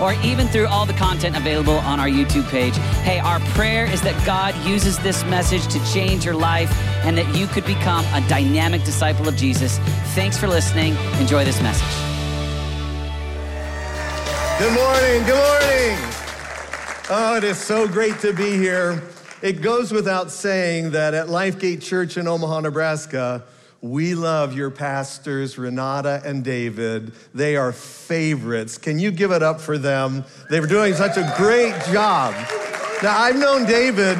or even through all the content available on our YouTube page. Hey, our prayer is that God uses this message to change your life and that you could become a dynamic disciple of Jesus. Thanks for listening. Enjoy this message. Good morning. Good morning. Oh, it is so great to be here. It goes without saying that at Lifegate Church in Omaha, Nebraska, we love your pastors, Renata and David. They are favorites. Can you give it up for them? They were doing such a great job. Now, I've known David,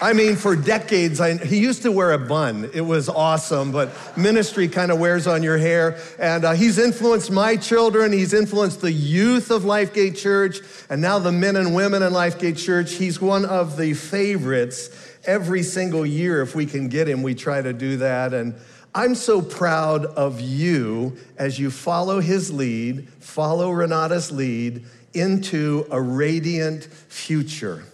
I mean, for decades. I, he used to wear a bun. It was awesome, but ministry kind of wears on your hair. And uh, he's influenced my children. He's influenced the youth of Lifegate Church, and now the men and women in Lifegate Church. He's one of the favorites every single year. If we can get him, we try to do that. And I'm so proud of you as you follow his lead, follow Renata's lead into a radiant future.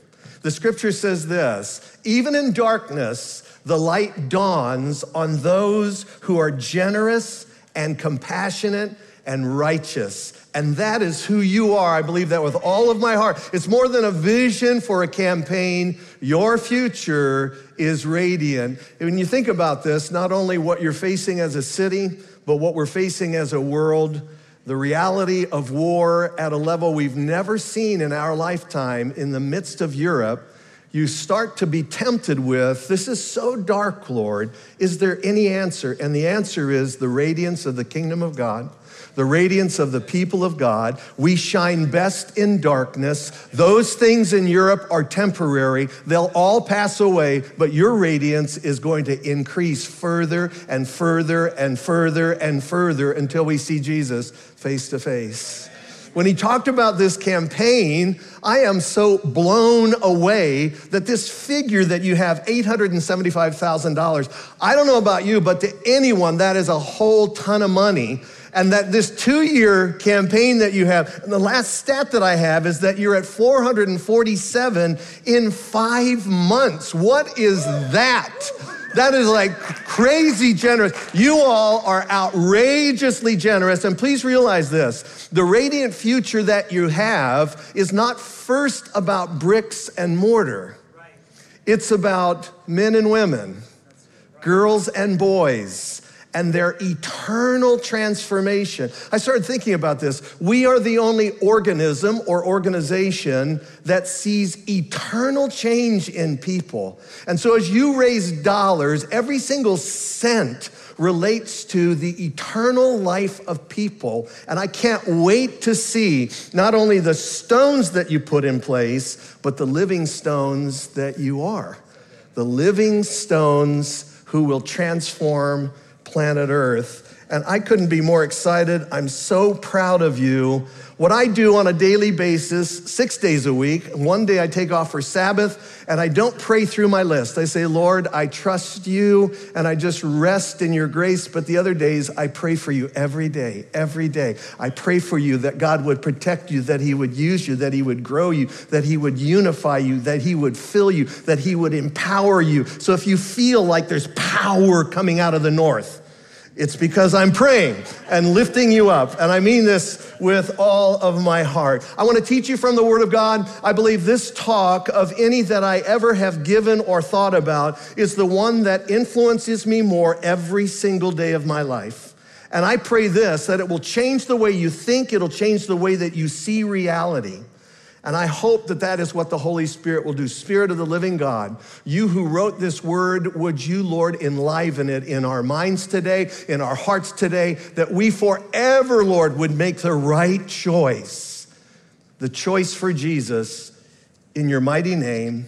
The scripture says this even in darkness, the light dawns on those who are generous and compassionate and righteous. And that is who you are. I believe that with all of my heart. It's more than a vision for a campaign. Your future is radiant. When you think about this, not only what you're facing as a city, but what we're facing as a world, the reality of war at a level we've never seen in our lifetime in the midst of Europe, you start to be tempted with, This is so dark, Lord. Is there any answer? And the answer is the radiance of the kingdom of God the radiance of the people of God. We shine best in darkness. Those things in Europe are temporary, they'll all pass away, but your radiance is going to increase further and further and further and further until we see Jesus face to face when he talked about this campaign, I am so blown away that this figure that you have, $875,000, I don't know about you, but to anyone, that is a whole ton of money and that this two year campaign that you have, and the last stat that I have is that you're at 447 in five months. What is that? That is like crazy generous. You all are outrageously generous. And please realize this the radiant future that you have is not first about bricks and mortar, it's about men and women, girls and boys and their eternal transformation. I started thinking about this. We are the only organism or organization that sees eternal change in people. And so as you raise dollars, every single cent relates to the eternal life of people. And I can't wait to see not only the stones that you put in place, but the living stones that you are. The living stones who will transform planet Earth. And I couldn't be more excited. I'm so proud of you. What I do on a daily basis, six days a week, one day I take off for Sabbath, and I don't pray through my list. I say, Lord, I trust you, and I just rest in your grace. But the other days, I pray for you every day, every day. I pray for you that God would protect you, that He would use you, that He would grow you, that He would unify you, that He would fill you, that He would empower you. So if you feel like there's power coming out of the north, it's because I'm praying and lifting you up. And I mean this with all of my heart. I want to teach you from the Word of God. I believe this talk of any that I ever have given or thought about is the one that influences me more every single day of my life. And I pray this that it will change the way you think, it'll change the way that you see reality. And I hope that that is what the Holy Spirit will do. Spirit of the living God, you who wrote this word, would you, Lord, enliven it in our minds today, in our hearts today, that we forever, Lord, would make the right choice, the choice for Jesus in your mighty name.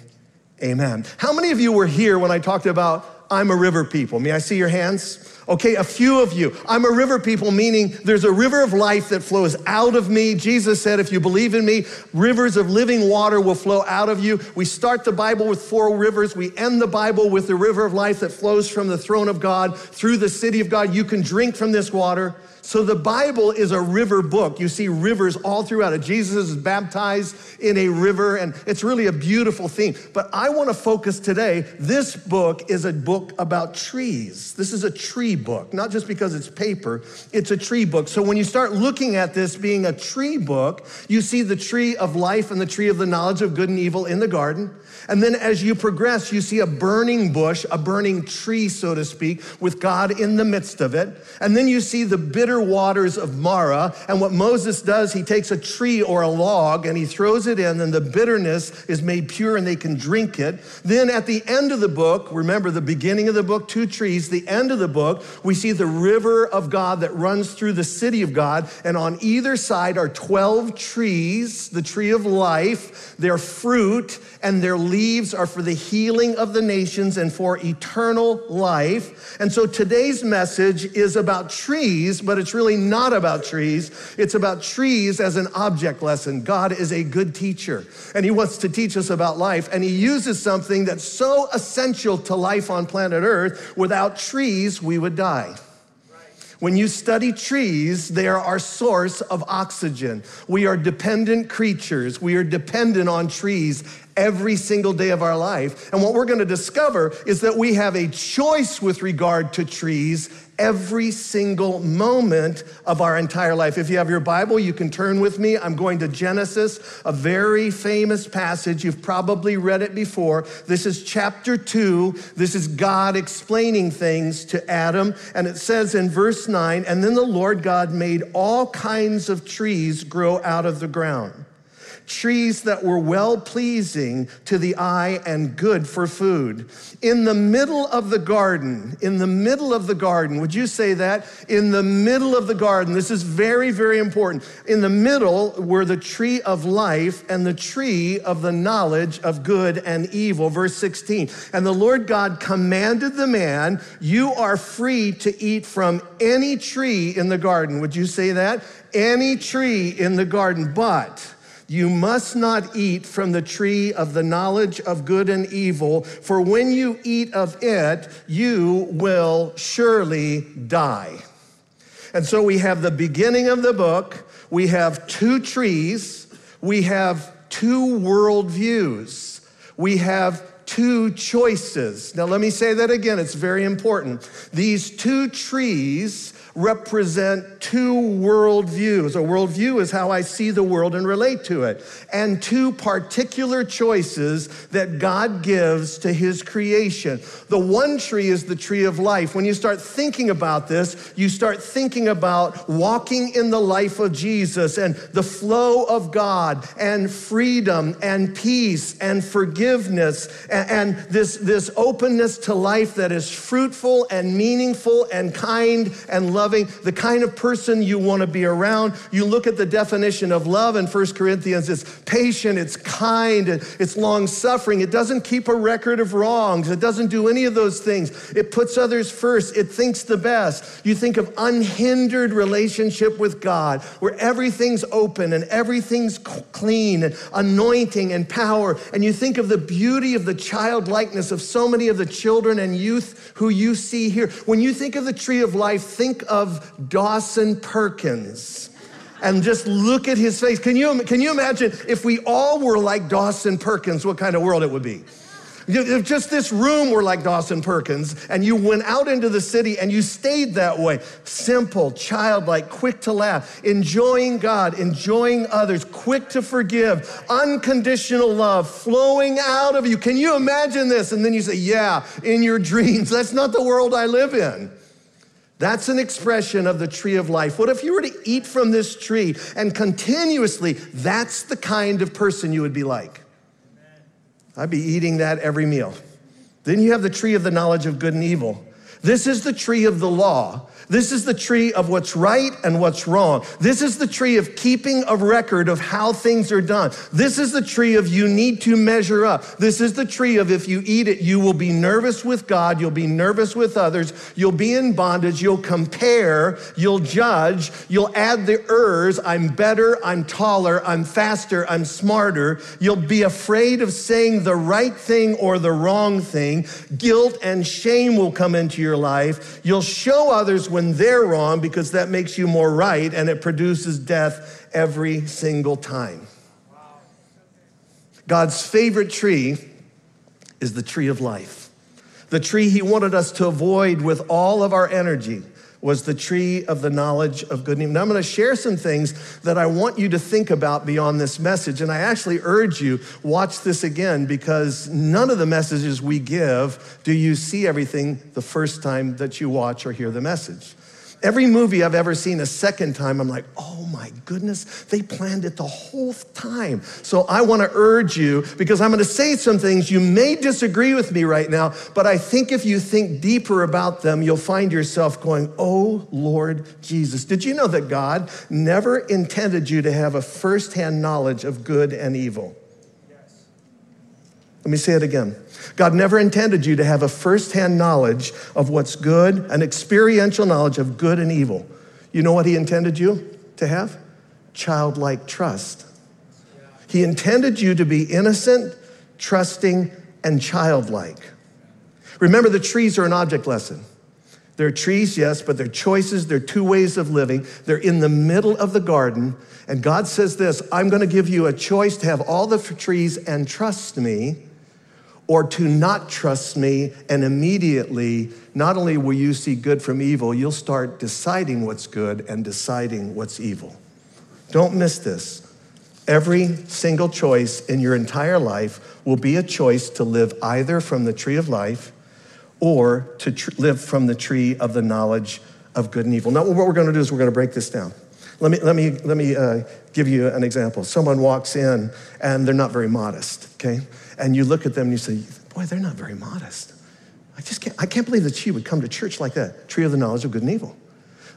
Amen. How many of you were here when I talked about I'm a river people. May I see your hands? Okay, a few of you. I'm a river people, meaning there's a river of life that flows out of me. Jesus said, if you believe in me, rivers of living water will flow out of you. We start the Bible with four rivers. We end the Bible with the river of life that flows from the throne of God through the city of God. You can drink from this water. So the Bible is a river book. You see rivers all throughout it. Jesus is baptized in a river, and it's really a beautiful theme. But I want to focus today. This book is a book about trees. This is a tree book, not just because it's paper, it's a tree book. So when you start looking at this being a tree book, you see the tree of life and the tree of the knowledge of good and evil in the garden. And then as you progress, you see a burning bush, a burning tree, so to speak, with God in the midst of it. And then you see the bitter waters of Marah. And what Moses does, he takes a tree or a log and he throws it in, and the bitterness is made pure and they can drink it. Then at the end of the book, remember the beginning of the book, two trees, the end of the book, we see the river of God that runs through the city of God. And on either side are 12 trees, the tree of life, their fruit and their leaves are for the healing of the nations and for eternal life. And so today's message is about trees, but it's really not about trees. It's about trees as an object lesson. God is a good teacher, and He wants to teach us about life, and He uses something that's so essential to life on planet Earth. Without trees, we would die. When you study trees, they are our source of oxygen. We are dependent creatures. We are dependent on trees every single day of our life. And what we're going to discover is that we have a choice with regard to trees every single moment of our entire life. If you have your Bible, you can turn with me. I'm going to Genesis, a very famous passage. You've probably read it before. This is chapter 2. This is God explaining things to Adam. And it says in verse 9, and then the Lord God made all kinds of trees grow out of the ground trees that were well pleasing to the eye and good for food. In the middle of the garden, in the middle of the garden, would you say that? In the middle of the garden, this is very, very important. In the middle were the tree of life and the tree of the knowledge of good and evil. Verse 16. And the Lord God commanded the man, You are free to eat from any tree in the garden. Would you say that? Any tree in the garden, but you must not eat from the tree of the knowledge of good and evil, for when you eat of it, you will surely die. And so we have the beginning of the book, we have two trees, we have two worldviews, we have two choices. Now, let me say that again, it's very important. These two trees represent two worldviews. A worldview is how I see the world and relate to it, and two particular choices that God gives to his creation. The one tree is the tree of life. When you start thinking about this, you start thinking about walking in the life of Jesus and the flow of God and freedom and peace and forgiveness and, and this, this openness to life that is fruitful and meaningful and kind and loving loving, the kind of person you want to be around. You look at the definition of love in 1 Corinthians it's patient, it's kind, it's long suffering. It doesn't keep a record of wrongs, it doesn't do any of those things. It puts others first, it thinks the best. You think of unhindered relationship with God, where everything's open and everything's clean and anointing and power. And you think of the beauty of the childlikeness of so many of the children and youth who you see here. When you think of the tree of life, think of Dawson Perkins and just look at his face. Can you, can you imagine if we all were like Dawson Perkins, what kind of world it would be? If just this room were like Dawson Perkins and you went out into the city and you stayed that way, simple, childlike, quick to laugh, enjoying God, enjoying others, quick to forgive, unconditional love flowing out of you. Can you imagine this? And then you say, Yeah, in your dreams. That's not the world I live in. That's an expression of the tree of life. What if you were to eat from this tree and continuously, that's the kind of person you would be like? I'd be eating that every meal. Then you have the tree of the knowledge of good and evil. This is the tree of the law. This is the tree of what's right and what's wrong. This is the tree of keeping a record of how things are done. This is the tree of you need to measure up. This is the tree of if you eat it, you will be nervous with God, you'll be nervous with others, you'll be in bondage, you'll compare, you'll judge, you'll add the ers I'm better, I'm taller, I'm faster, I'm smarter. You'll be afraid of saying the right thing or the wrong thing. Guilt and shame will come into your life. You'll show others when when they're wrong because that makes you more right and it produces death every single time. God's favorite tree is the tree of life. The tree he wanted us to avoid with all of our energy was the tree of the knowledge of good and evil. Now, I'm going to share some things that I want you to think about beyond this message. And I actually urge you, watch this again because none of the messages we give do you see everything the first time that you watch or hear the message. Every movie I've ever seen a second time, I'm like, oh my goodness, they planned it the whole time. So I want to urge you because I'm going to say some things. You may disagree with me right now, but I think if you think deeper about them, you'll find yourself going, oh Lord Jesus. Did you know that God never intended you to have a firsthand knowledge of good and evil? Let me say it again. God never intended you to have a firsthand knowledge of what's good, an experiential knowledge of good and evil. You know what He intended you to have? Childlike trust. He intended you to be innocent, trusting, and childlike. Remember, the trees are an object lesson. They're trees, yes, but they're choices, they're two ways of living. They're in the middle of the garden. And God says this I'm going to give you a choice to have all the trees and trust me or to not trust me, and immediately, not only will you see good from evil, you'll start deciding what's good and deciding what's evil. Don't miss this. Every single choice in your entire life will be a choice to live either from the tree of life or to tr- live from the tree of the knowledge of good and evil. Now, what we're going to do is we're going to break this down. Let me, let me, let me uh, give you an example. Someone walks in and they're not very modest, okay? And you look at them and you say, boy, they're not very modest. I just can't, I can't believe that she would come to church like that. Tree of the knowledge of good and evil.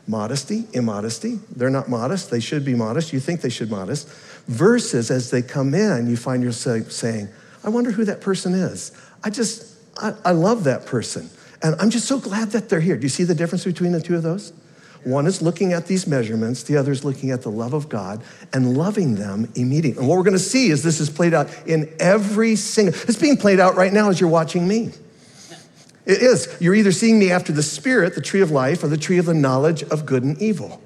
Modesty, immodesty. They're not modest. They should be modest. You think they should modest. Verses as they come in, you find yourself saying, I wonder who that person is. I just, I, I love that person. And I'm just so glad that they're here. Do you see the difference between the two of those? One is looking at these measurements, the other is looking at the love of God and loving them immediately. And what we're going to see is this is played out in every single, it's being played out right now as you're watching me. It is. You're either seeing me after the Spirit, the tree of life, or the tree of the knowledge of good and evil.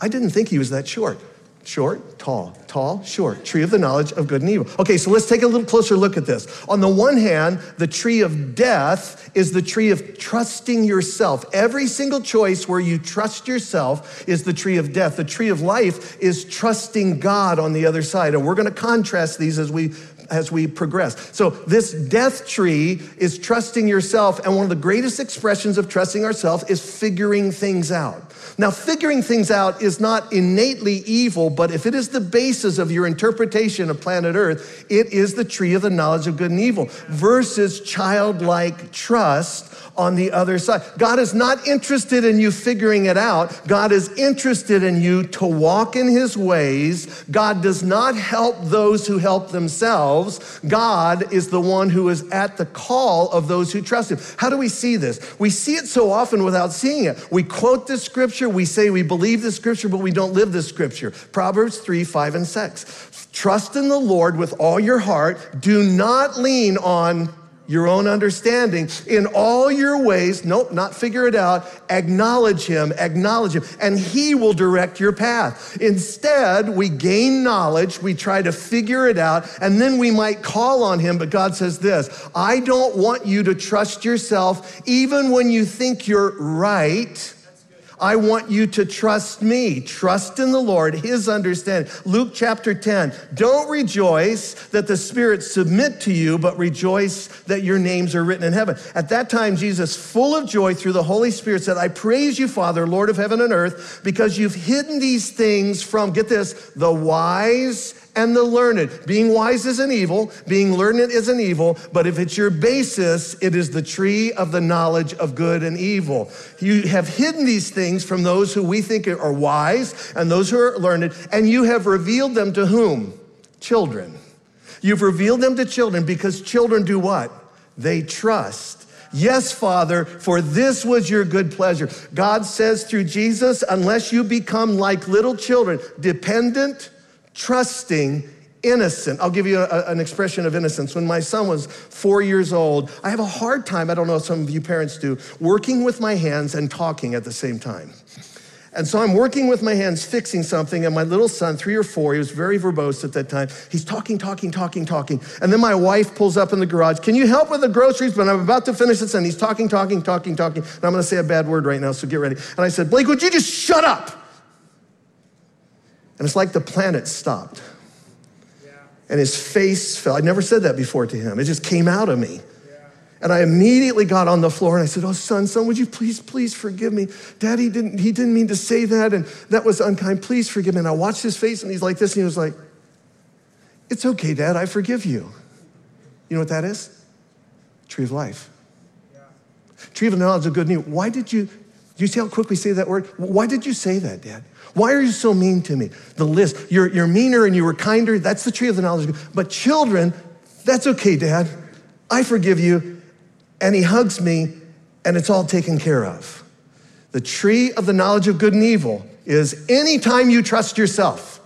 I didn't think he was that short. Short, tall, tall, short. Tree of the knowledge of good and evil. Okay, so let's take a little closer look at this. On the one hand, the tree of death is the tree of trusting yourself. Every single choice where you trust yourself is the tree of death. The tree of life is trusting God on the other side. And we're going to contrast these as we as we progress. So, this death tree is trusting yourself, and one of the greatest expressions of trusting ourselves is figuring things out. Now, figuring things out is not innately evil, but if it is the basis of your interpretation of planet Earth, it is the tree of the knowledge of good and evil versus childlike trust on the other side. God is not interested in you figuring it out. God is interested in you to walk in his ways. God does not help those who help themselves. God is the one who is at the call of those who trust him. How do we see this? We see it so often without seeing it. We quote this scripture, we say we believe the scripture, but we don't live the scripture. Proverbs 3, 5, and 6. Trust in the Lord with all your heart. Do not lean on your own understanding. In all your ways, nope, not figure it out, acknowledge him, acknowledge him, and he will direct your path. Instead, we gain knowledge, we try to figure it out, and then we might call on him. But God says this I don't want you to trust yourself even when you think you're right I want you to trust me. Trust in the Lord, his understanding. Luke chapter 10. Don't rejoice that the spirits submit to you, but rejoice that your names are written in heaven. At that time, Jesus, full of joy through the Holy Spirit, said, I praise you, Father, Lord of heaven and earth, because you've hidden these things from, get this, the wise and the learned. Being wise isn't evil, being learned isn't evil, but if it's your basis, it is the tree of the knowledge of good and evil. You have hidden these things from those who we think are wise and those who are learned, and you have revealed them to whom? Children. You've revealed them to children because children do what? They trust. Yes, Father, for this was your good pleasure. God says through Jesus, unless you become like little children, dependent, trusting, innocent. I'll give you a, an expression of innocence. When my son was four years old, I have a hard time, I don't know if some of you parents do, working with my hands and talking at the same time. And so I'm working with my hands fixing something, and my little son, three or four, he was very verbose at that time. He's talking, talking, talking, talking. And then my wife pulls up in the garage. Can you help with the groceries? But I'm about to finish this, and he's talking, talking, talking, talking. And I'm gonna say a bad word right now, so get ready. And I said, Blake, would you just shut up? And it's like the planet stopped. And his face fell. I never said that before to him. It just came out of me. And I immediately got on the floor and I said, Oh, son, son, would you please, please forgive me? Daddy didn't, he didn't mean to say that. And that was unkind. Please forgive me. And I watched his face and he's like this. And he was like, It's okay, Dad. I forgive you. You know what that is? Tree of life. Yeah. Tree of knowledge of good news. Why did you, do you see how quick we say that word? Why did you say that, Dad? Why are you so mean to me? The list, you're, you're meaner and you were kinder. That's the tree of the knowledge of. But children, that's okay, Dad. I forgive you and he hugs me, and it's all taken care of. The tree of the knowledge of good and evil is anytime you trust yourself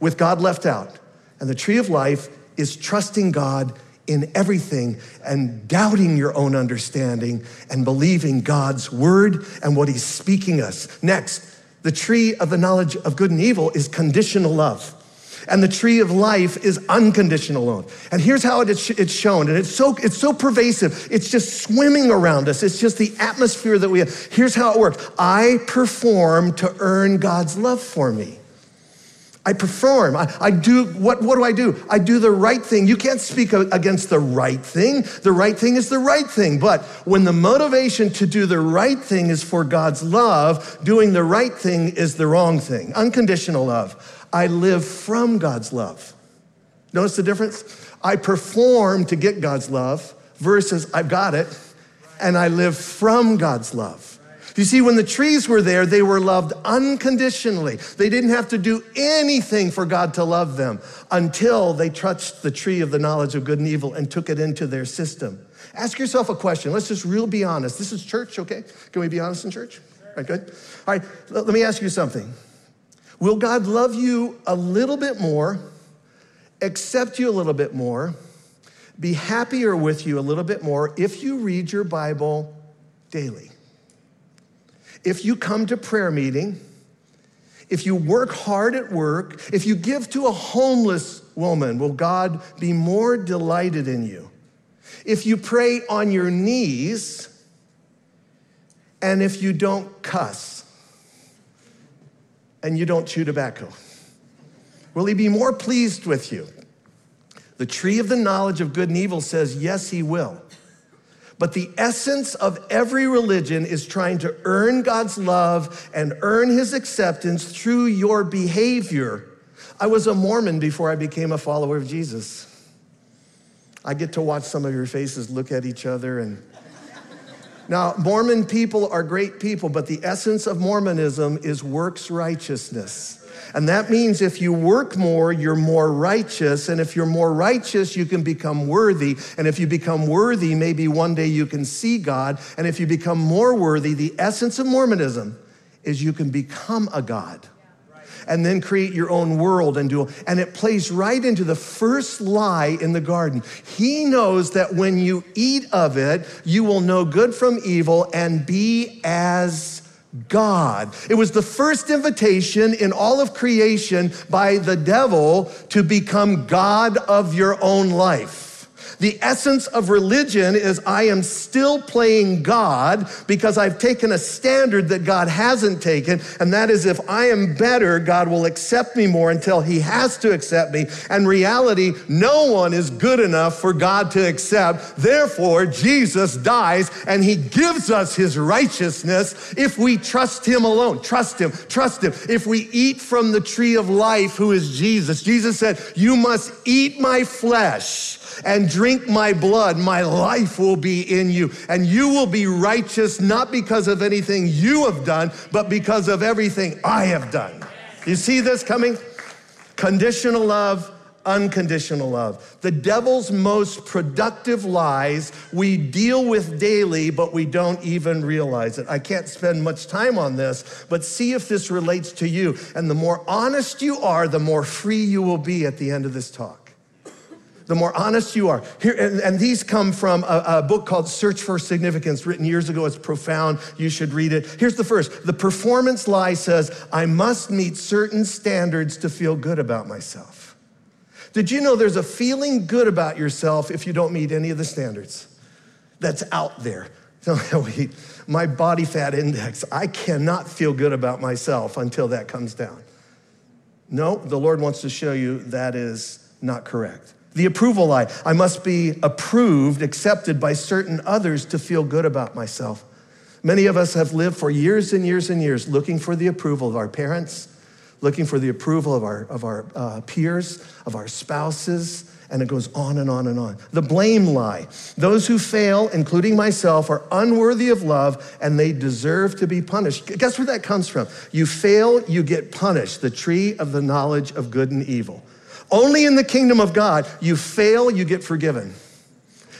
with God left out. And the tree of life is trusting God in everything and doubting your own understanding and believing God's word and what he's speaking us. Next, the tree of the knowledge of good and evil is conditional love and the tree of life is unconditional love. And here's how it's shown, and it's so, it's so pervasive. It's just swimming around us. It's just the atmosphere that we have. Here's how it works I perform to earn God's love for me. I perform. I, I, do, what, what do I do? I do the right thing. You can't speak against the right thing. The right thing is the right thing. But when the motivation to do the right thing is for God's love, doing the right thing is the wrong thing. Unconditional love. I live from God's love. Notice the difference? I perform to get God's love versus I've got it and I live from God's love. You see, when the trees were there, they were loved unconditionally. They didn't have to do anything for God to love them until they touched the tree of the knowledge of good and evil and took it into their system. Ask yourself a question. Let's just real be honest. This is church, okay? Can we be honest in church? All right, good. All right, let me ask you something. Will God love you a little bit more, accept you a little bit more, be happier with you a little bit more if you read your Bible daily? If you come to prayer meeting, if you work hard at work, if you give to a homeless woman, will God be more delighted in you? If you pray on your knees, and if you don't cuss, and you don't chew tobacco? Will he be more pleased with you? The tree of the knowledge of good and evil says, yes, he will. But the essence of every religion is trying to earn God's love and earn his acceptance through your behavior. I was a Mormon before I became a follower of Jesus. I get to watch some of your faces look at each other and now, Mormon people are great people, but the essence of Mormonism is works righteousness. And that means if you work more, you're more righteous. And if you're more righteous, you can become worthy. And if you become worthy, maybe one day you can see God. And if you become more worthy, the essence of Mormonism is you can become a God and then create your own world and do and it plays right into the first lie in the garden he knows that when you eat of it you will know good from evil and be as God. It was the first invitation in all of creation by the devil to become God of your own life. The essence of religion is I am still playing God because I've taken a standard that God hasn't taken. And that is if I am better, God will accept me more until he has to accept me. And reality, no one is good enough for God to accept. Therefore, Jesus dies and he gives us his righteousness if we trust him alone. Trust him, trust him. If we eat from the tree of life, who is Jesus, Jesus said, You must eat my flesh and drink my blood, my life will be in you. And you will be righteous not because of anything you have done, but because of everything I have done. You see this coming? Conditional love, unconditional love. The devil's most productive lies we deal with daily, but we don't even realize it. I can't spend much time on this, but see if this relates to you. And the more honest you are, the more free you will be at the end of this talk the more honest you are. Here, and, and these come from a, a, book called Search for Significance, written years ago. It's profound. You should read it. Here's the first The performance lie says, I must meet certain standards to feel good about myself. Did you know there's a feeling good about yourself if you don't meet any of the standards? That's out there. my body fat index, I cannot feel good about myself until that comes down. No, the Lord wants to show you that is not correct. The approval lie. I must be approved, accepted by certain others to feel good about myself. Many of us have lived for years and years and years looking for the approval of our parents, looking for the approval of our, of our uh, peers, of our spouses, and it goes on and on and on. The blame lie. Those who fail, including myself, are unworthy of love and they deserve to be punished. Guess where that comes from? You fail, you get punished. The tree of the knowledge of good and evil. Only in the kingdom of God, you fail, you get forgiven.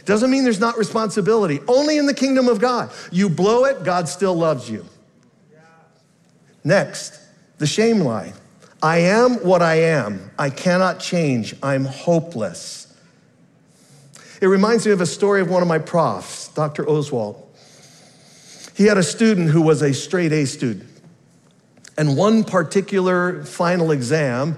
Doesn't mean there's not responsibility. Only in the kingdom of God. You blow it, God still loves you. Next, the shame lie. I am what I am. I cannot change. I'm hopeless. It reminds me of a story of one of my profs, Dr. Oswald. He had a student who was a straight A student. And one particular final exam,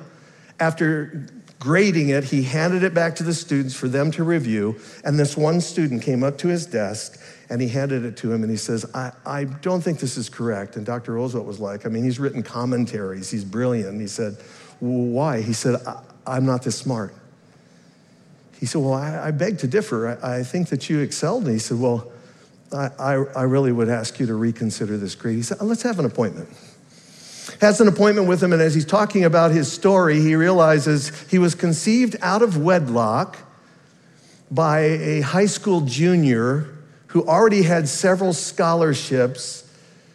after grading it, he handed it back to the students for them to review. And this one student came up to his desk and he handed it to him and he says, I, I don't think this is correct. And Dr. Roosevelt was like, I mean, he's written commentaries, he's brilliant. He said, well, Why? He said, I, am not this smart. He said, Well, I, I beg to differ. I, I, think that you excelled. And he said, Well, I, I, I really would ask you to reconsider this grade. He said, Let's have an appointment has an appointment with him, and as he's talking about his story, he realizes he was conceived out of wedlock by a high school junior who already had several scholarships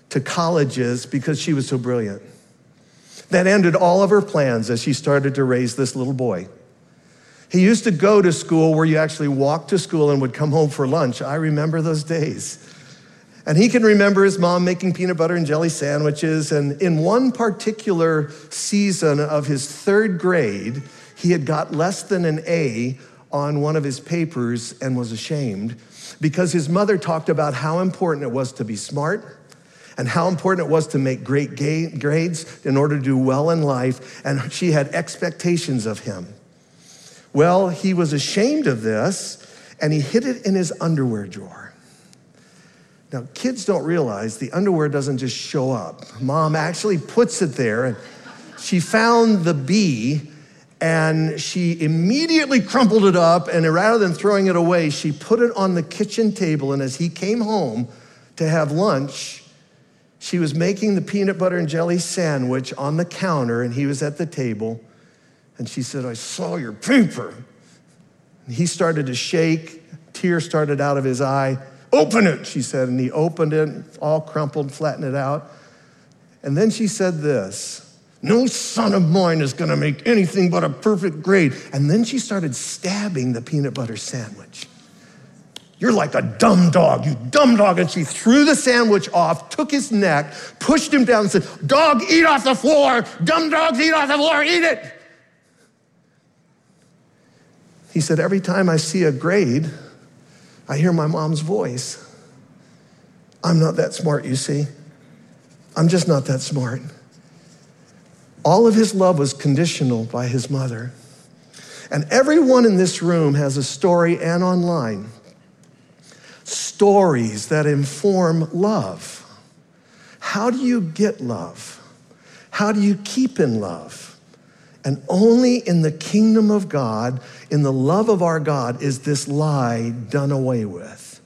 to colleges because she was so brilliant. That ended all of her plans as she started to raise this little boy. He used to go to school where you actually walked to school and would come home for lunch. I remember those days. And he can remember his mom making peanut butter and jelly sandwiches. And in one particular season of his third grade, he had got less than an A on one of his papers and was ashamed because his mother talked about how important it was to be smart and how important it was to make great grades in order to do well in life. And she had expectations of him. Well, he was ashamed of this and he hid it in his underwear drawer. Now, kids don't realize the underwear doesn't just show up. Mom actually puts it there, and she found the B and she immediately crumpled it up. And rather than throwing it away, she put it on the kitchen table. And as he came home to have lunch, she was making the peanut butter and jelly sandwich on the counter, and he was at the table. And she said, I saw your paper. And he started to shake, tears started out of his eye. Open it, she said. And he opened it, all crumpled, flattened it out. And then she said this No son of mine is going to make anything but a perfect grade. And then she started stabbing the peanut butter sandwich. You're like a dumb dog, you dumb dog. And she threw the sandwich off, took his neck, pushed him down, and said, Dog, eat off the floor. Dumb dogs, eat off the floor, eat it. He said, Every time I see a grade, I hear my mom's voice. I'm not that smart, you see. I'm just not that smart. All of his love was conditional by his mother. And everyone in this room has a story and online. Stories that inform love. How do you get love? How do you keep in love? And only in the kingdom of God, in the love of our God, is this lie done away with.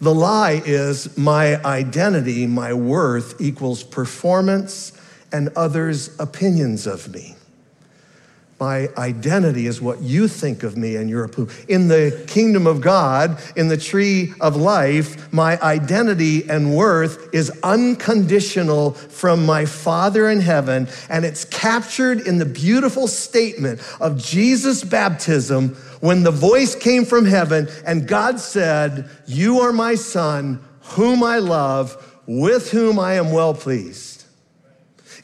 The lie is my identity, my worth equals performance and others' opinions of me. My identity is what you think of me and your approval. In the kingdom of God, in the tree of life, my identity and worth is unconditional from my Father in heaven, and it's captured in the beautiful statement of Jesus' baptism when the voice came from heaven and God said, You are my Son, whom I love, with whom I am well pleased.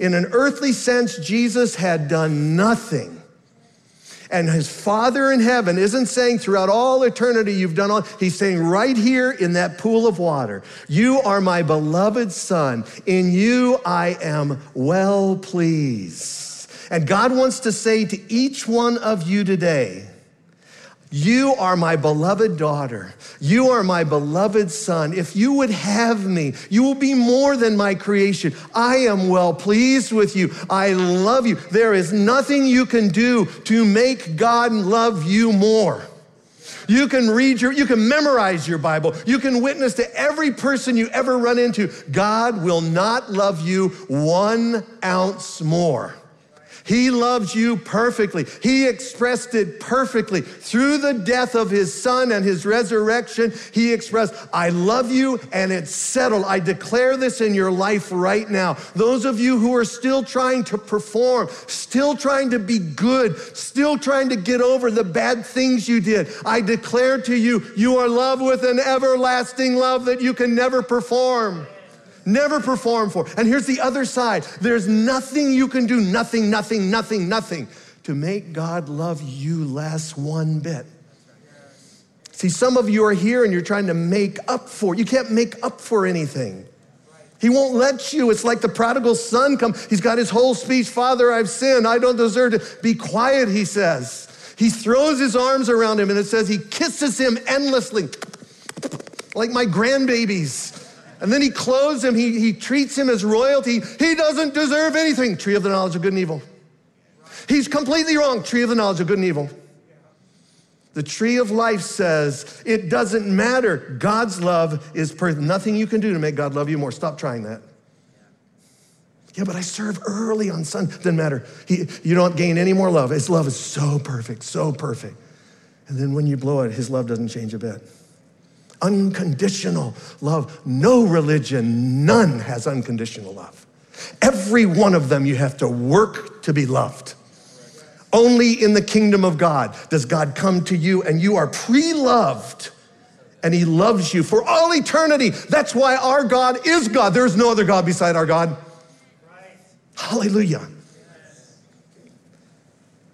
In an earthly sense, Jesus had done nothing and his Father in heaven isn't saying throughout all eternity you've done all, he's saying right here in that pool of water, you are my beloved Son. In you I am well pleased. And God wants to say to each one of you today, you are my beloved daughter. You are my beloved son. If you would have me, you will be more than my creation. I am well pleased with you. I love you. There is nothing you can do to make God love you more. You can read your, you can memorize your Bible. You can witness to every person you ever run into. God will not love you one ounce more. He loves you perfectly. He expressed it perfectly. Through the death of his son and his resurrection, he expressed, I love you and it's settled. I declare this in your life right now. Those of you who are still trying to perform, still trying to be good, still trying to get over the bad things you did, I declare to you, you are loved with an everlasting love that you can never perform never perform for. And here's the other side there's nothing you can do, nothing, nothing, nothing, nothing to make God love you less one bit. See, some of you are here and you're trying to make up for You can't make up for anything. He won't let you. It's like the prodigal son come. He's got his whole speech, Father, I've sinned. I don't deserve to be quiet, he says. He throws his arms around him and it says he kisses him endlessly, like my grandbabies. And then he clothes him, he, he treats him as royalty. He doesn't deserve anything. Tree of the knowledge of good and evil. He's completely wrong. Tree of the knowledge of good and evil. The tree of life says it doesn't matter. God's love is per- nothing you can do to make God love you more. Stop trying that. Yeah, but I serve early on Sunday. Doesn't matter. He, you don't gain any more love. His love is so perfect, so perfect. And then when you blow it, his love doesn't change a bit unconditional love. No religion, none has unconditional love. Every one of them you have to work to be loved. Only in the kingdom of God does God come to you and you are pre loved and He loves you for all eternity. That's why our God is God. There is no other God beside our God. Hallelujah.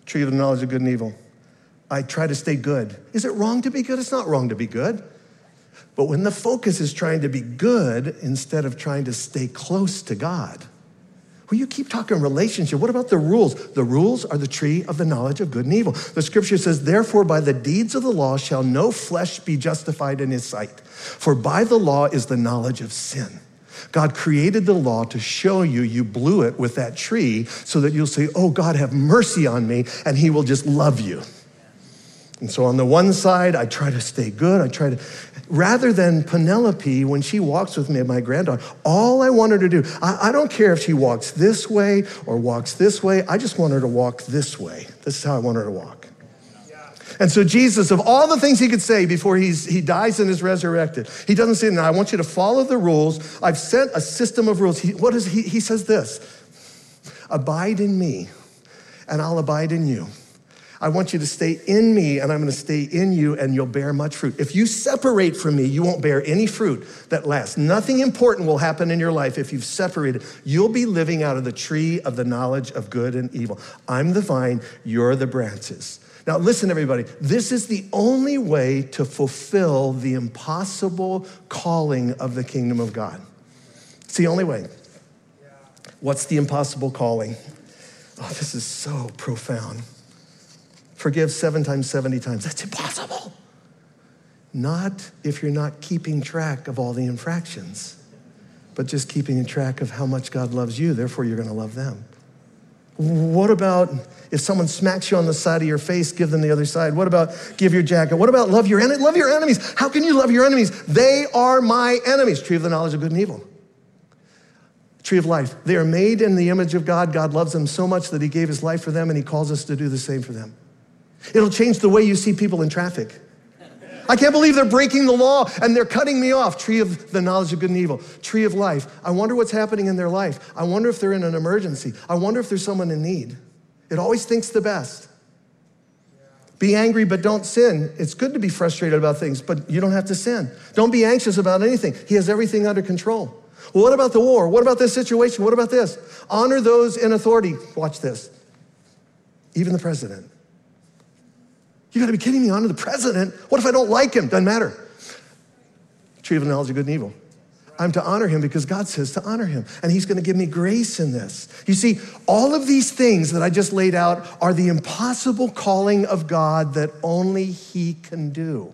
Tree of the knowledge of good and evil. I try to stay good. Is it wrong to be good? It's not wrong to be good. But when the focus is trying to be good instead of trying to stay close to God, well, you keep talking relationship. What about the rules? The rules are the tree of the knowledge of good and evil. The scripture says, Therefore, by the deeds of the law shall no flesh be justified in his sight. For by the law is the knowledge of sin. God created the law to show you you blew it with that tree so that you'll say, Oh, God, have mercy on me, and he will just love you. And so on the one side, I try to stay good. I try to, rather than Penelope, when she walks with me, and my granddaughter, all I want her to do, I, I, don't care if she walks this way or walks this way, I just want her to walk this way. This is how I want her to walk. And so, Jesus, of all the things he could say before he's, he dies and is resurrected, he doesn't say, Now, I want you to follow the rules. I've sent a system of rules. He, what is he? He says this Abide in me, and I'll abide in you. I want you to stay in me and I'm going to stay in you and you'll bear much fruit. If you separate from me, you won't bear any fruit that lasts. Nothing important will happen in your life if you've separated. You'll be living out of the tree of the knowledge of good and evil. I'm the vine, you're the branches. Now, listen, everybody, this is the only way to fulfill the impossible calling of the kingdom of God. It's the only way. What's the impossible calling? Oh, this is so profound. Forgive seven times, 70 times. That's impossible. Not if you're not keeping track of all the infractions, but just keeping track of how much God loves you, therefore, you're going to love them. What about if someone smacks you on the side of your face, give them the other side? What about give your jacket? What about love your en- love your enemies? How can you love your enemies? They are my enemies. Tree of the knowledge of good and evil. Tree of life. They are made in the image of God. God loves them so much that He gave His life for them, and He calls us to do the same for them. It'll change the way you see people in traffic. I can't believe they're breaking the law and they're cutting me off. Tree of the knowledge of good and evil, tree of life. I wonder what's happening in their life. I wonder if they're in an emergency. I wonder if there's someone in need. It always thinks the best. Be angry, but don't sin. It's good to be frustrated about things, but you don't have to sin. Don't be anxious about anything. He has everything under control. Well, what about the war? What about this situation? What about this? Honor those in authority. Watch this. Even the president. You gotta be kidding me. Honor the president. What if I don't like him? Doesn't matter. Tree of knowledge of good and evil. I'm to honor him because God says to honor him. And he's going to give me grace in this. You see, all of these things that I just laid out are the impossible calling of God that only he can do.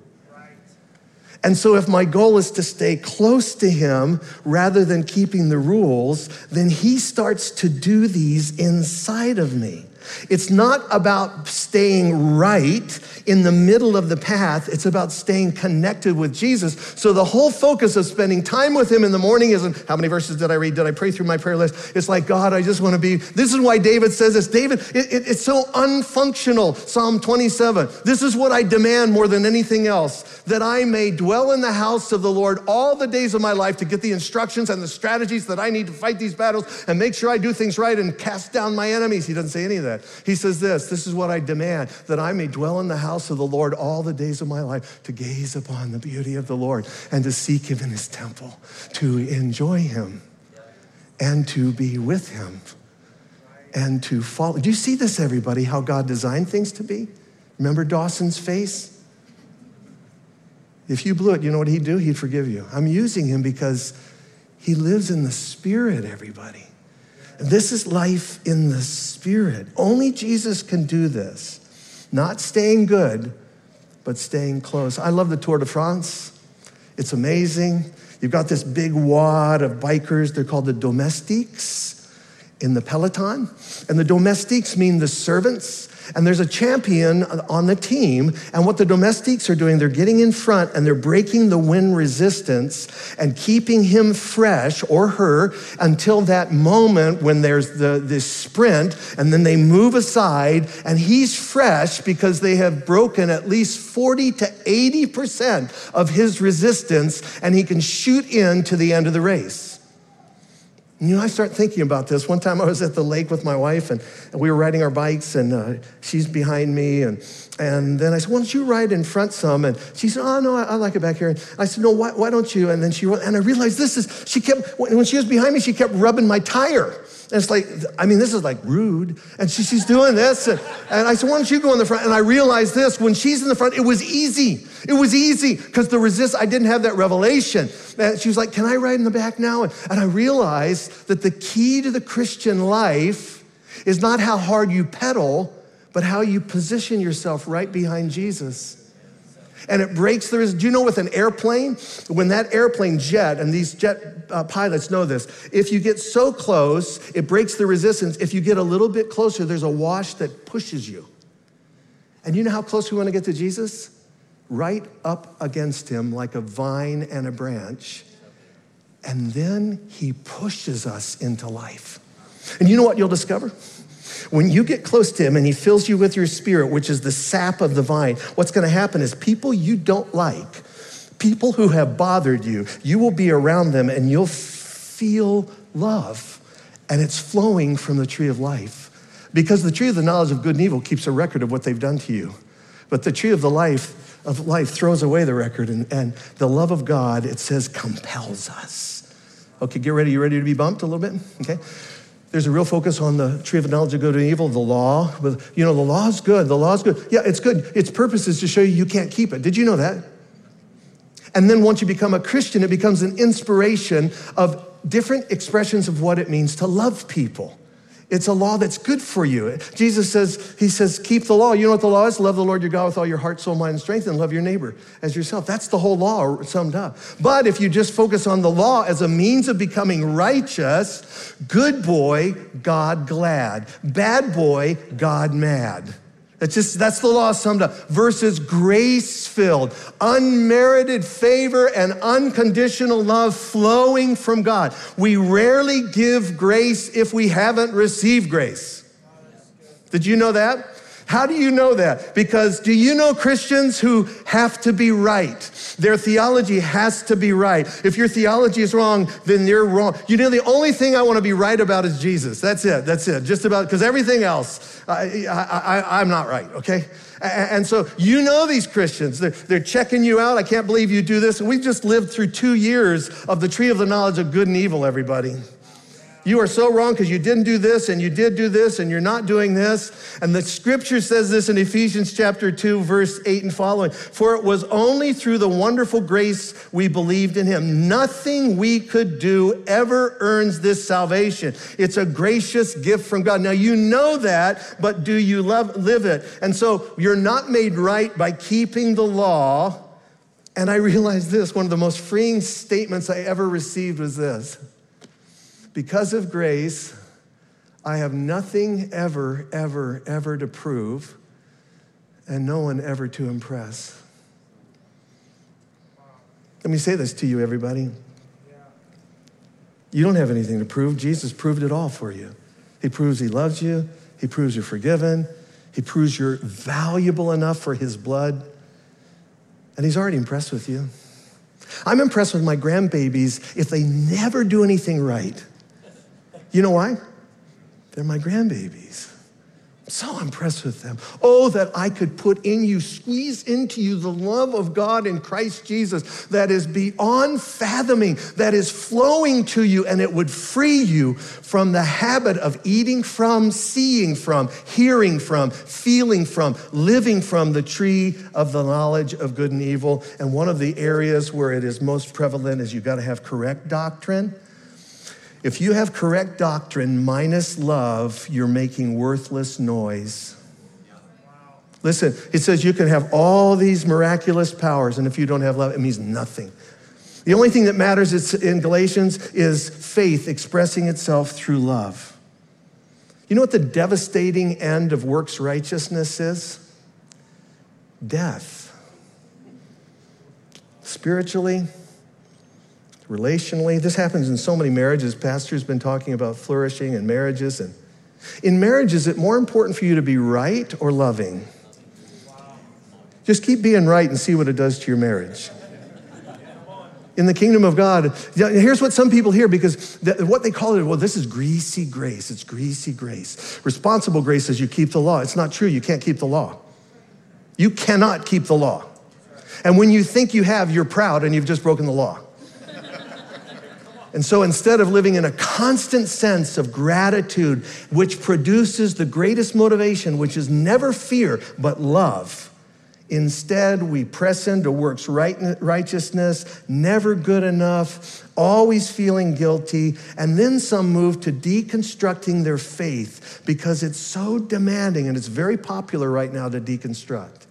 And so, if my goal is to stay close to him rather than keeping the rules, then he starts to do these inside of me. It's not about staying right in the middle of the path. It's about staying connected with Jesus. So the whole focus of spending time with him in the morning isn't how many verses did I read? Did I pray through my prayer list? It's like, God, I just want to be. This is why David says this. David, it, it, it's so unfunctional. Psalm 27. This is what I demand more than anything else that I may dwell in the house of the Lord all the days of my life to get the instructions and the strategies that I need to fight these battles and make sure I do things right and cast down my enemies. He doesn't say any of that. He says this This is what I demand that I may dwell in the house of the Lord all the days of my life, to gaze upon the beauty of the Lord and to seek him in his temple, to enjoy him and to be with him and to follow. Do you see this, everybody, how God designed things to be? Remember Dawson's face? If you blew it, you know what he'd do? He'd forgive you. I'm using him because he lives in the spirit, everybody. This is life in the Spirit. Only Jesus can do this. Not staying good, but staying close. I love the Tour de France. It's amazing. You've got this big wad of bikers. They're called the domestiques in the peloton. And the domestiques mean the servants and there's a champion on the team. And what the domestiques are doing, they're getting in front and they're breaking the wind resistance and keeping him fresh or her until that moment when there's the, this sprint. And then they move aside and he's fresh because they have broken at least 40 to 80% of his resistance and he can shoot in to the end of the race. You know, I start thinking about this. One time I was at the lake with my wife and, we were riding our bikes and uh, she's behind me. And, and then I said, why don't you ride in front some? And she said, oh, no, I, I like it back here. And I said, no, why, why don't you? And then she, and I realized this is, she kept, when she was behind me, she kept rubbing my tire. And it's like, I mean, this is like rude. And she, she's doing this. And, and I said, why don't you go in the front? And I realized this when she's in the front, it was easy. It was easy because the resist, I didn't have that revelation. And she was like, Can I ride in the back now? And, and I realized that the key to the Christian life is not how hard you pedal, but how you position yourself right behind Jesus and it breaks the resistance. Do you know with an airplane, when that airplane jet, and these jet uh, pilots know this, if you get so close, it breaks the resistance. If you get a little bit closer, there's a wash that pushes you. And you know how close we want to get to Jesus? right up against him like a vine and a branch. And then he pushes us into life. And you know what you'll discover? When you get close to him and he fills you with your spirit, which is the sap of the vine, what's going to happen is people you don't like, people who have bothered you, you will be around them and you'll feel love. And it's flowing from the tree of life. Because the tree of the knowledge of good and evil keeps a record of what they've done to you. But the tree of the life of life throws away the record, and, and the love of God, it says, compels us. Okay, get ready. You ready to be bumped a little bit? Okay. There's a real focus on the tree of knowledge of good and evil, the law. With, you know, the law is good. The law is good. Yeah, it's good. Its purpose is to show you you can't keep it. Did you know that? And then once you become a Christian, it becomes an inspiration of different expressions of what it means to love people It's a law that's good for you. Jesus says, He says, keep the law. You know what the law is? Love the Lord your God with all your heart, soul, mind, and strength, and love your neighbor as yourself. That's the whole law summed up. But if you just focus on the law as a means of becoming righteous, good boy, God glad. Bad boy, God mad. That's just that's the law summed up. Versus grace filled, unmerited favor and unconditional love flowing from God. We rarely give grace if we haven't received grace. Did you know that? How do you know that? Because do you know Christians who have to be right? Their theology has to be right. If your theology is wrong, then you're wrong. You know, the only thing I want to be right about is Jesus. That's it. That's it. Just about, because everything else, I, I, I'm not right, okay? And so you know these Christians. They're, they're checking you out. I can't believe you do this. And we've just lived through two years of the tree of the knowledge of good and evil, everybody. You are so wrong because you didn't do this and you did do this and you're not doing this. And the scripture says this in Ephesians chapter 2, verse 8 and following. For it was only through the wonderful grace we believed in him. Nothing we could do ever earns this salvation. It's a gracious gift from God. Now you know that, but do you love, live it? And so you're not made right by keeping the law. And I realized this one of the most freeing statements I ever received was this. Because of grace, I have nothing ever, ever, ever to prove, and no one ever to impress. Let me say this to you, everybody. You don't have anything to prove. Jesus proved it all for you. He proves He loves you, He proves you're forgiven, He proves you're valuable enough for His blood, and He's already impressed with you. I'm impressed with my grandbabies if they never do anything right. You know why? They're my grandbabies. I'm so impressed with them. Oh, that I could put in you, squeeze into you the love of God in Christ Jesus that is beyond fathoming, that is flowing to you, and it would free you from the habit of eating from, seeing from, hearing from, feeling from, living from the tree of the knowledge of good and evil. And one of the areas where it is most prevalent is you've got to have correct doctrine if you have correct doctrine minus love, you're making worthless noise. Listen, it says you can have all these miraculous powers, and if you don't have love, it means nothing. The only thing that matters in Galatians is faith expressing itself through love. You know what the devastating end of works righteousness is? Death. Spiritually, relationally. This happens in so many marriages. Pastor's been talking about flourishing in marriages. And in marriage, is it more important for you to be right or loving? Just keep being right and see what it does to your marriage. In the kingdom of God, here's what some people hear because what they call it, well, this is greasy grace. It's greasy grace. Responsible grace is you keep the law. It's not true. You can't keep the law. You cannot keep the law. And when you think you have, you're proud and you've just broken the law. And so instead of living in a constant sense of gratitude, which produces the greatest motivation, which is never fear, but love, instead we press into works right, righteousness, never good enough, always feeling guilty, and then some move to deconstructing their faith because it's so demanding and it's very popular right now to deconstruct.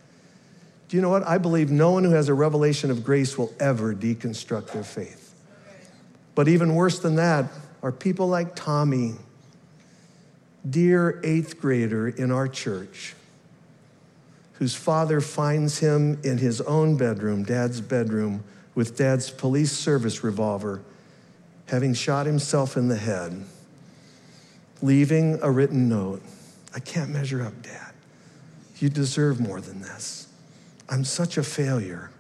Do you know what? I believe no one who has a revelation of grace will ever deconstruct their faith. But even worse than that are people like Tommy, dear eighth grader in our church, whose father finds him in his own bedroom, dad's bedroom, with dad's police service revolver, having shot himself in the head, leaving a written note I can't measure up, dad. You deserve more than this. I'm such a failure.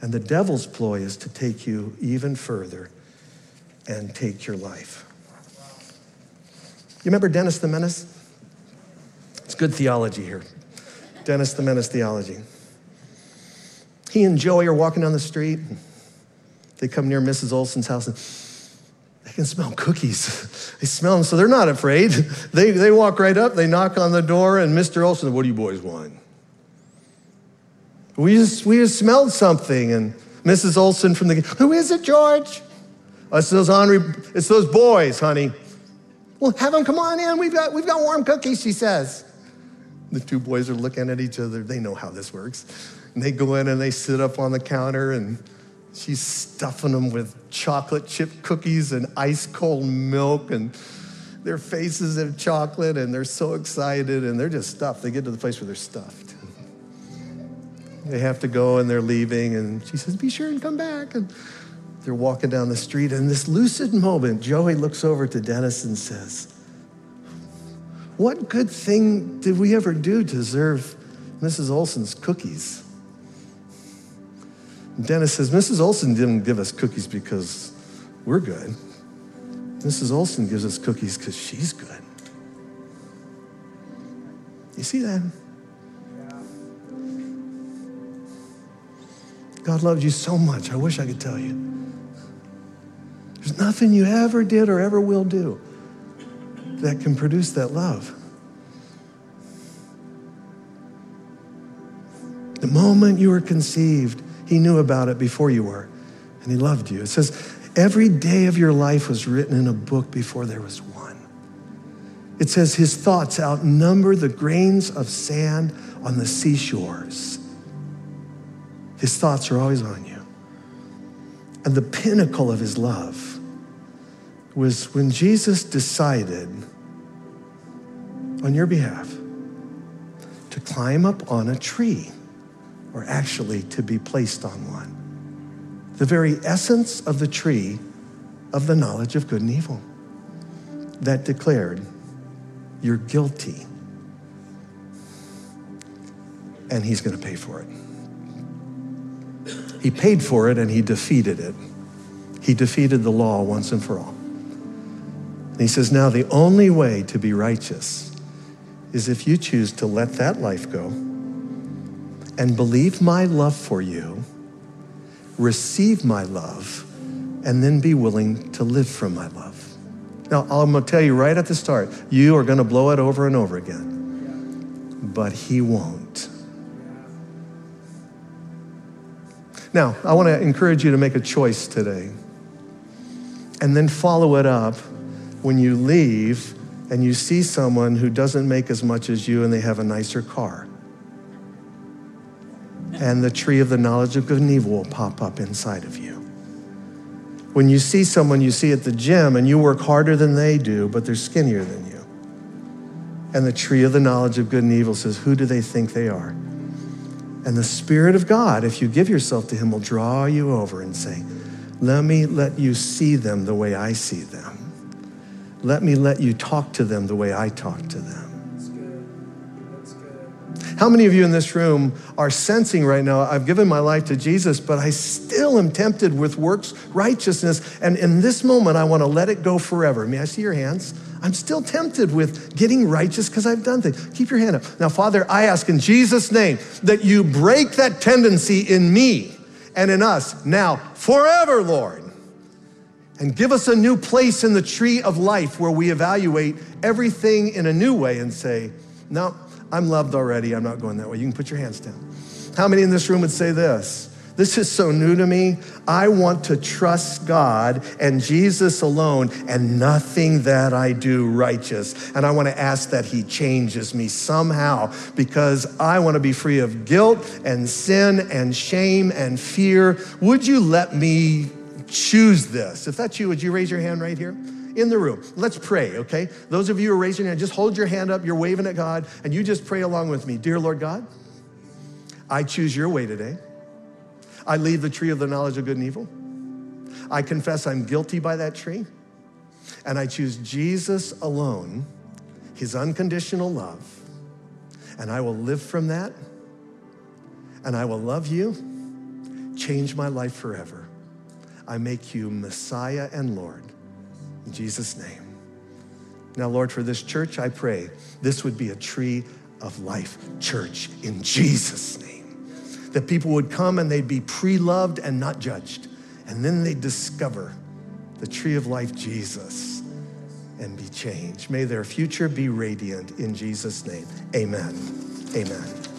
And the devil's ploy is to take you even further and take your life. You remember Dennis the Menace? It's good theology here. Dennis the Menace theology. He and Joey are walking down the street. They come near Mrs. Olson's house and they can smell cookies. they smell them, so they're not afraid. They, they walk right up, they knock on the door, and Mr. Olson, what do you boys want? We just, we just smelled something. And Mrs. Olson from the, who is it, George? It's those, it's those boys, honey. Well, have them come on in. We've got, we've got warm cookies, she says. The two boys are looking at each other. They know how this works. And they go in and they sit up on the counter, and she's stuffing them with chocolate chip cookies and ice cold milk, and their faces have chocolate, and they're so excited, and they're just stuffed. They get to the place where they're stuffed. They have to go and they're leaving, and she says, Be sure and come back. And they're walking down the street, and this lucid moment, Joey looks over to Dennis and says, what good thing did we ever do to deserve Mrs. Olson's cookies? Dennis says, Mrs. Olson didn't give us cookies because we're good. Mrs. Olson gives us cookies because she's good. You see that? God loves you so much. I wish I could tell you. There's nothing you ever did or ever will do that can produce that love. The moment you were conceived, He knew about it before you were, and He loved you. It says, every day of your life was written in a book before there was one. It says, His thoughts outnumber the grains of sand on the seashores. His thoughts are always on you. And the pinnacle of His love was when Jesus decided on your behalf to climb up on a tree, or actually to be placed on one. The very essence of the tree of the knowledge of good and evil that declared, You're guilty. And he's going to pay for it. He paid for it and he defeated it. He defeated the law once and for all. And he says, Now the only way to be righteous is if you choose to let that life go and believe my love for you, receive my love, and then be willing to live from my love. Now, I'm going to tell you right at the start, you are going to blow it over and over again, but he won't. Now, I want to encourage you to make a choice today and then follow it up when you leave and you see someone who doesn't make as much as you and they have a nicer car. And the tree of the knowledge of good and evil will pop up inside of you. When you see someone you see at the gym and you work harder than they do, but they're skinnier than you. And the tree of the knowledge of good and evil says, Who do they think they are? And the Spirit of God, if you give yourself to Him, will draw you over and say, Let me let you see them the way I see them. Let me let you talk to them the way I talk to them. How many of you in this room are sensing right now, I've given my life to Jesus, but I still am tempted with works righteousness. And in this moment, I want to let it go forever. May I see your hands? I'm still tempted with getting righteous because I've done things. Keep your hand up. Now, Father, I ask in Jesus' name that you break that tendency in me and in us now, forever, Lord and give us a new place in the tree of life where we evaluate everything in a new way and say, No, I'm loved already. I'm not going that way. You can put your hands down. How many in this room would say this? This is so new to me. I want to trust God and Jesus alone and nothing that I do righteous. And I want to ask that He changes me somehow because I want to be free of guilt and sin and shame and fear. Would you let me choose this. If that's you, would you raise your hand right here? In the room. Let's pray, okay? Those of you who are raising your hand, just hold your hand up. You're waving at God, and you just pray along with me. Dear Lord God, I choose your way today. I leave the tree of the knowledge of good and evil. I confess I'm guilty by that tree. And I choose Jesus alone, his unconditional love. And I will live from that. And I will love you, change my life forever. I make you Messiah and Lord. In Jesus' name. Now, Lord, for this church, I pray this would be a tree of life church in Jesus' name. That people would come and they'd be pre loved and not judged. And then they'd discover the tree of life, Jesus, and be changed. May their future be radiant in Jesus' name. Amen. Amen.